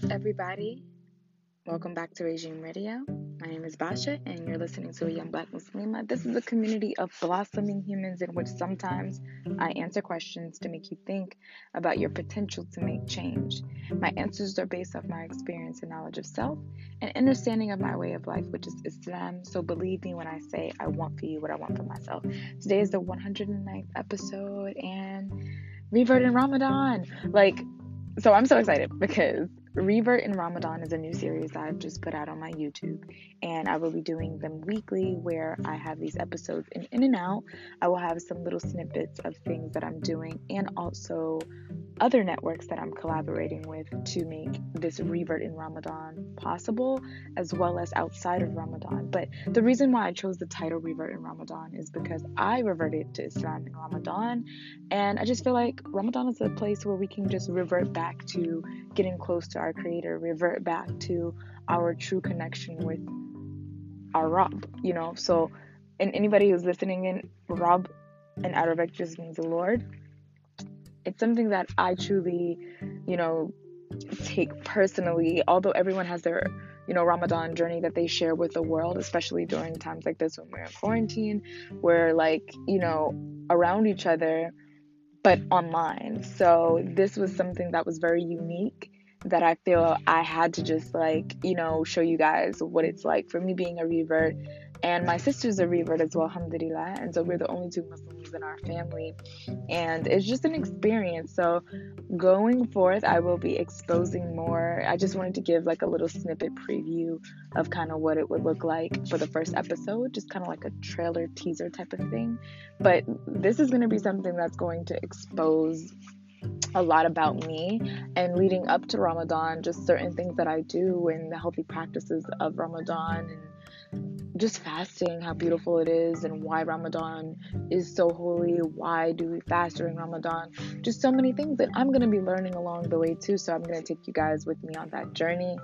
Peace, everybody. Welcome back to Regime Radio. My name is Basha, and you're listening to a Young Black Muslima. This is a community of blossoming humans in which sometimes I answer questions to make you think about your potential to make change. My answers are based off my experience and knowledge of self and understanding of my way of life, which is Islam. So believe me when I say I want for you what I want for myself. Today is the 109th episode and revert in Ramadan. Like, so I'm so excited because Revert in Ramadan is a new series that I've just put out on my YouTube, and I will be doing them weekly where I have these episodes in, in and out. I will have some little snippets of things that I'm doing and also other networks that I'm collaborating with to make this Revert in Ramadan possible, as well as outside of Ramadan. But the reason why I chose the title Revert in Ramadan is because I reverted to Islam in Ramadan, and I just feel like Ramadan is a place where we can just revert back to getting close to our creator revert back to our true connection with our Rob, you know. So, and anybody who's listening in, Rob in Arabic just means the Lord. It's something that I mm. truly, you know, take personally, although everyone has their, you know, Ramadan journey that they share with the world, especially during times like this when we're in quarantine, we're like, you know, around each other, but online. So this was something that was very unique that I feel I had to just like, you know, show you guys what it's like for me being a revert. And my sister's a revert as well, alhamdulillah. And so we're the only two Muslims in our family. And it's just an experience. So going forth, I will be exposing more. I just wanted to give like a little snippet preview of kind of what it would look like for the first episode, just kind of like a trailer teaser type of thing. But this is going to be something that's going to expose a lot about me and leading up to Ramadan, just certain things that I do and the healthy practices of Ramadan and just fasting, how beautiful it is, and why Ramadan is so holy. Why do we fast during Ramadan? Just so many things that I'm going to be learning along the way, too. So, I'm going to take you guys with me on that journey.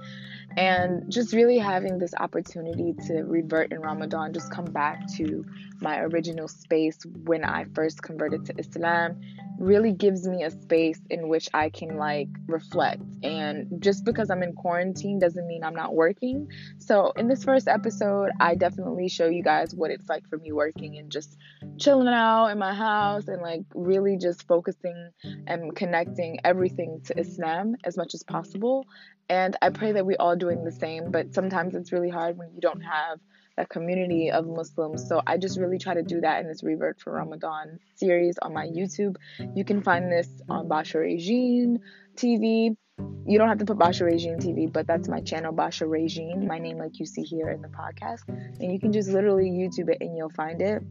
And just really having this opportunity to revert in Ramadan, just come back to my original space when I first converted to Islam really gives me a space in which I can like reflect. And just because I'm in quarantine doesn't mean I'm not working. So, in this first episode, I definitely show you guys what it's like for me working and just chilling out in my house and like really just focusing and connecting everything to Islam as much as possible. And I pray that we all doing the same, but sometimes it's really hard when you don't have a community of Muslims. So I just really try to do that in this Revert for Ramadan series on my YouTube. You can find this on Basha Regine TV. You don't have to put Basha Regine TV, but that's my channel, Basha Regine, my name, like you see here in the podcast. And you can just literally YouTube it and you'll find it.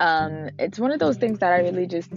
Um, it's one of those things that I really just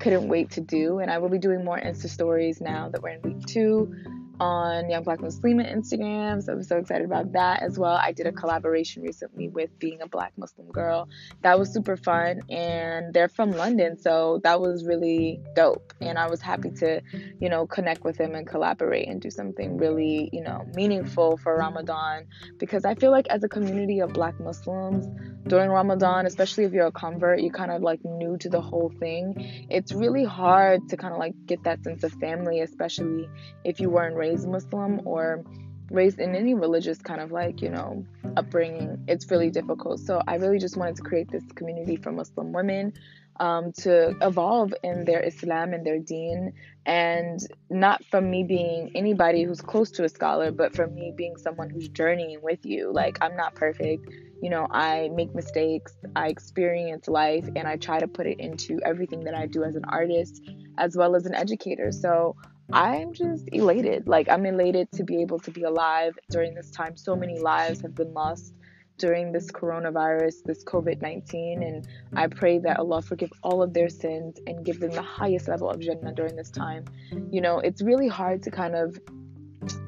couldn't wait to do. And I will be doing more Insta stories now that we're in week two on Young Black Muslima Instagram. So I'm so excited about that as well. I did a collaboration recently with Being a Black Muslim Girl. That was super fun. And they're from London. So that was really dope. And I was happy to, you know, connect with them and collaborate and do something really, you know, meaningful for Ramadan. Because I feel like as a community of Black Muslims, during Ramadan, especially if you're a convert, you're kind of like new to the whole thing. It's really hard to kind of like get that sense of family, especially if you weren't raised Muslim or raised in any religious kind of like, you know, upbringing. It's really difficult. So I really just wanted to create this community for Muslim women um, to evolve in their Islam and their deen. And not from me being anybody who's close to a scholar, but from me being someone who's journeying with you. Like, I'm not perfect. You know, I make mistakes, I experience life, and I try to put it into everything that I do as an artist as well as an educator. So, I'm just elated. Like, I'm elated to be able to be alive during this time. So many lives have been lost during this coronavirus, this COVID 19. And I pray that Allah forgive all of their sins and give them the highest level of Jannah during this time. You know, it's really hard to kind of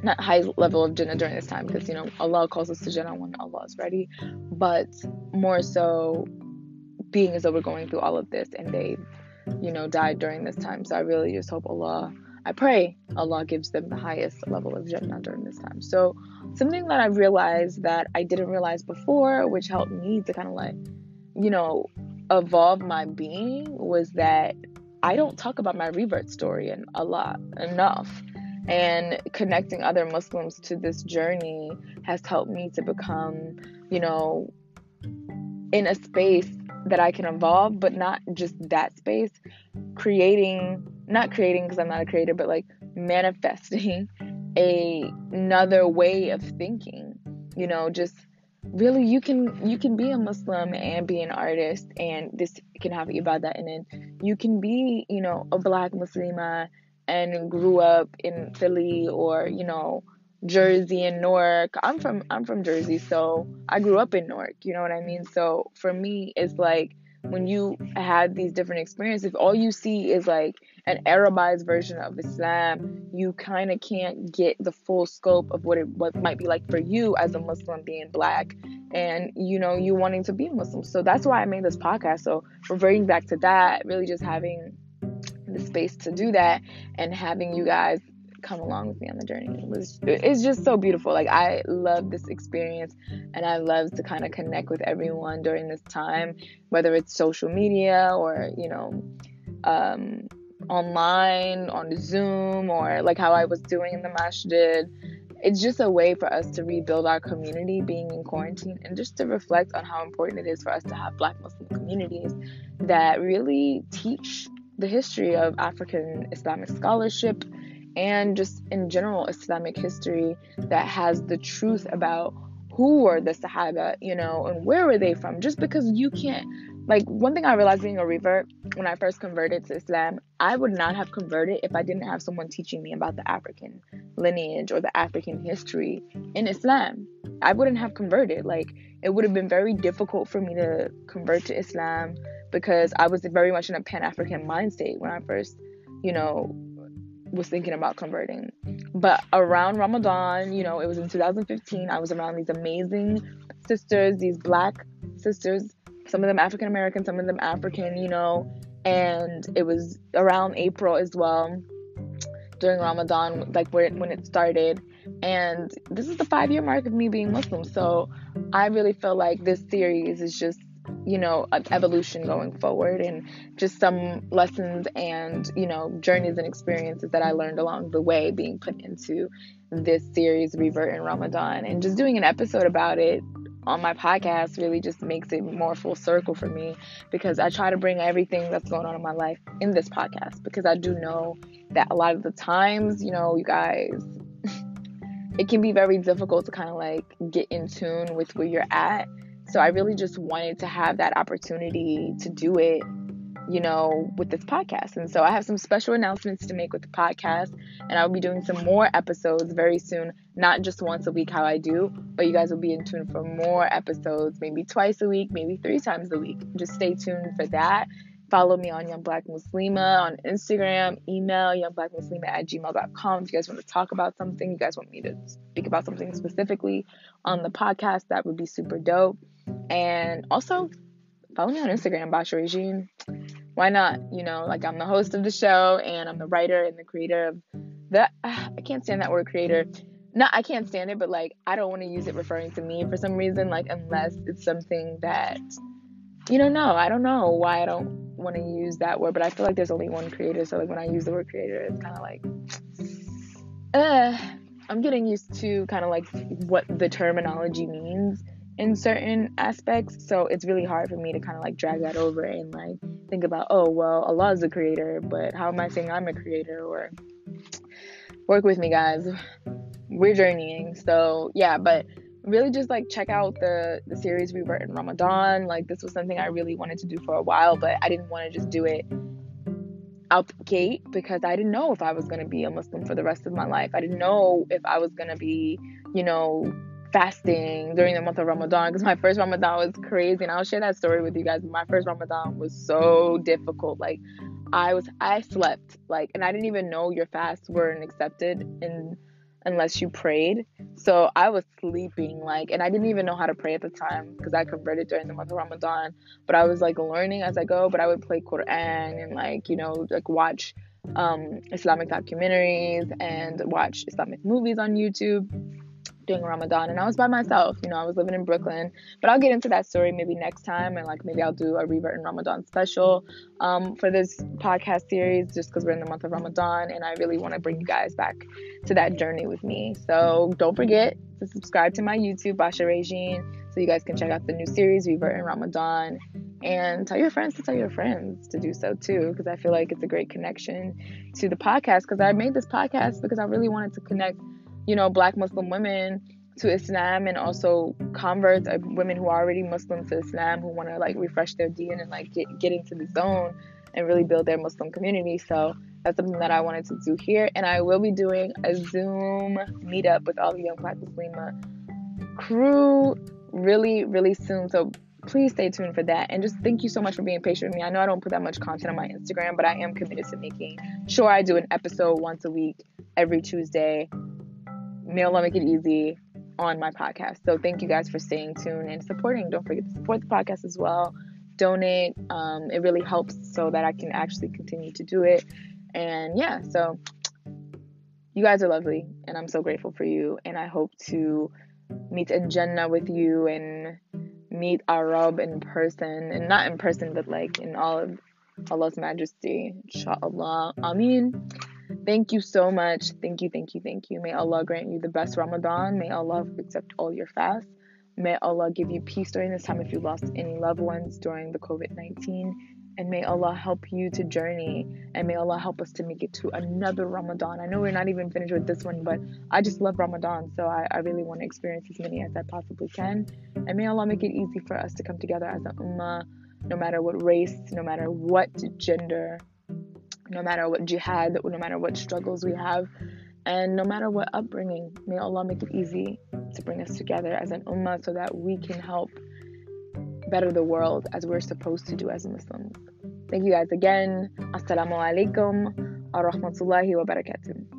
not high level of Jannah during this time because, you know, Allah calls us to Jannah when Allah is ready, but more so being as though we're going through all of this and they, you know, died during this time. So I really just hope Allah I pray Allah gives them the highest level of Jannah during this time. So, something that I realized that I didn't realize before, which helped me to kind of like, you know, evolve my being, was that I don't talk about my revert story and a lot enough. And connecting other Muslims to this journey has helped me to become, you know, in a space that I can evolve, but not just that space, creating, not creating because I'm not a creator, but like manifesting a, another way of thinking, you know, just really you can you can be a muslim and be an artist and this can have ibadah in it you can be you know a black muslima and grew up in philly or you know jersey and newark. I'm from i'm from jersey so i grew up in newark you know what i mean? So for me it's like when you had these different experiences, if all you see is like an Arabized version of Islam, you kind of can't get the full scope of what it what might be like for you as a Muslim being black and you know you wanting to be Muslim. So that's why I made this podcast. So reverting back to that, really just having the space to do that and having you guys come along with me on the journey. It was it's just so beautiful. Like I love this experience and I love to kind of connect with everyone during this time, whether it's social media or, you know, um, online on Zoom or like how I was doing in the masjid. It's just a way for us to rebuild our community being in quarantine and just to reflect on how important it is for us to have black Muslim communities that really teach the history of African Islamic scholarship and just in general Islamic history that has the truth about who were the Sahaba, you know, and where were they from. Just because you can't, like, one thing I realized being a revert when I first converted to Islam, I would not have converted if I didn't have someone teaching me about the African lineage or the African history in Islam. I wouldn't have converted. Like, it would have been very difficult for me to convert to Islam because I was very much in a Pan African mind state when I first, you know, was thinking about converting. But around Ramadan, you know, it was in 2015, I was around these amazing sisters, these black sisters, some of them African American, some of them African, you know, and it was around April as well during Ramadan, like when when it started. And this is the five year mark of me being Muslim. So I really feel like this series is just you know evolution going forward and just some lessons and you know journeys and experiences that i learned along the way being put into this series revert in ramadan. And just doing an episode about it on my podcast really just makes it more full circle for me because i try to bring everything that's going on in my life in this podcast because i do know that a lot of the times you know you guys it can be very difficult to kind of like get in tune with where you're at so I really just wanted to have that opportunity to do it, you know, with this podcast. And so I have some special announcements to make with the podcast, and I'll be doing some more episodes very soon, not just once a week how I do, but you guys will be in tune for more episodes, maybe twice a week, maybe three times a week. Just stay tuned for that. Follow me on Young Black Muslima on Instagram, email youngblackmuslima at gmail.com if you guys want to talk about something, you guys want me to speak about something specifically on the podcast, that would be super dope. And also, follow me on Instagram, Basha Regine. Why not? You know, like I'm the host of the show and I'm the writer and the creator of the. Uh, I can't stand that word creator. No, I can't stand it, but like I don't want to use it referring to me for some reason, like unless it's something that, you know, no, I don't know why I don't want to use that word, but I feel like there's only one creator, so like when I use the word creator, it's kind of like, uh, I'm getting used to kind of like what the terminology means in certain aspects. So it's really hard for me to kind of like drag that over and like think about, oh, well, Allah is a creator, but how am I saying I'm a creator? Or work with me, guys. We're journeying. So yeah, but really just like check out the the series Revert in Ramadan. Like this was something I really wanted to do for a while, but I didn't want to just do it out the gate because I didn't know if I was going to be a Muslim for the rest of my life. I didn't know if I was going to be, you know, fasting during the month of Ramadan because my first Ramadan was crazy and I'll share that story with you guys. My first Ramadan was so difficult. Like I was I slept like and I didn't even know your fasts weren't accepted in unless you prayed. So I was sleeping like and I didn't even know how to pray at the time because I converted during the month of Ramadan. But I was like learning as I go, but I would play Quran and like, you know, like watch um Islamic documentaries and watch Islamic movies on YouTube during Ramadan and I was by myself. You know, I was living in Brooklyn. But I'll get into that story maybe next time and like maybe I'll do a revert in Ramadan special um, for this podcast series just because we're in the month of Ramadan and I really want to bring you guys back to that journey with me. So don't forget to subscribe to my YouTube, Basha Regine, so you guys can check out the new series, Revert in Ramadan. And tell your friends to tell your friends to do so too, because I feel like it's a great connection to the podcast. Because I made this podcast because I really wanted to connect you know, black Muslim women to Islam and also converts, uh, women who are already Muslim to Islam who want to like refresh their deen and like get, get into the zone and really build their Muslim community. So that's something that I wanted to do here. And I will be doing a Zoom meetup with all the Young Black Muslima crew really, really soon. So please stay tuned for that. And just thank you so much for being patient with me. I know I don't put that much content on my Instagram, but I am committed to making sure I do an episode once a week every Tuesday May Allah make it easy on my podcast. So thank you guys for staying tuned and supporting. Don't forget to support the podcast as well. Donate. Um, it really helps so that I can actually continue to do it. And yeah, so you guys are lovely and I'm so grateful for you. And I hope to meet in Jannah with you and meet Arab in person and not in person, but like in all of Allah's majesty. Inshallah. Ameen. Thank you so much. Thank you, thank you, thank you. May Allah grant you the best Ramadan. May Allah accept all your fasts. May Allah give you peace during this time if you lost any loved ones during the COVID 19. And may Allah help you to journey. And may Allah help us to make it to another Ramadan. I know we're not even finished with this one, but I just love Ramadan. So I, I really want to experience as many as I possibly can. And may Allah make it easy for us to come together as an ummah, no matter what race, no matter what gender, no matter what jihad, no matter what struggles we have, and no matter what upbringing. May Allah make it easy to bring us together as an ummah so that we can help better the world as we're supposed to do as Muslims. Thank you guys again. Assalamu alaikum wa rahmatullahi wa barakatuh.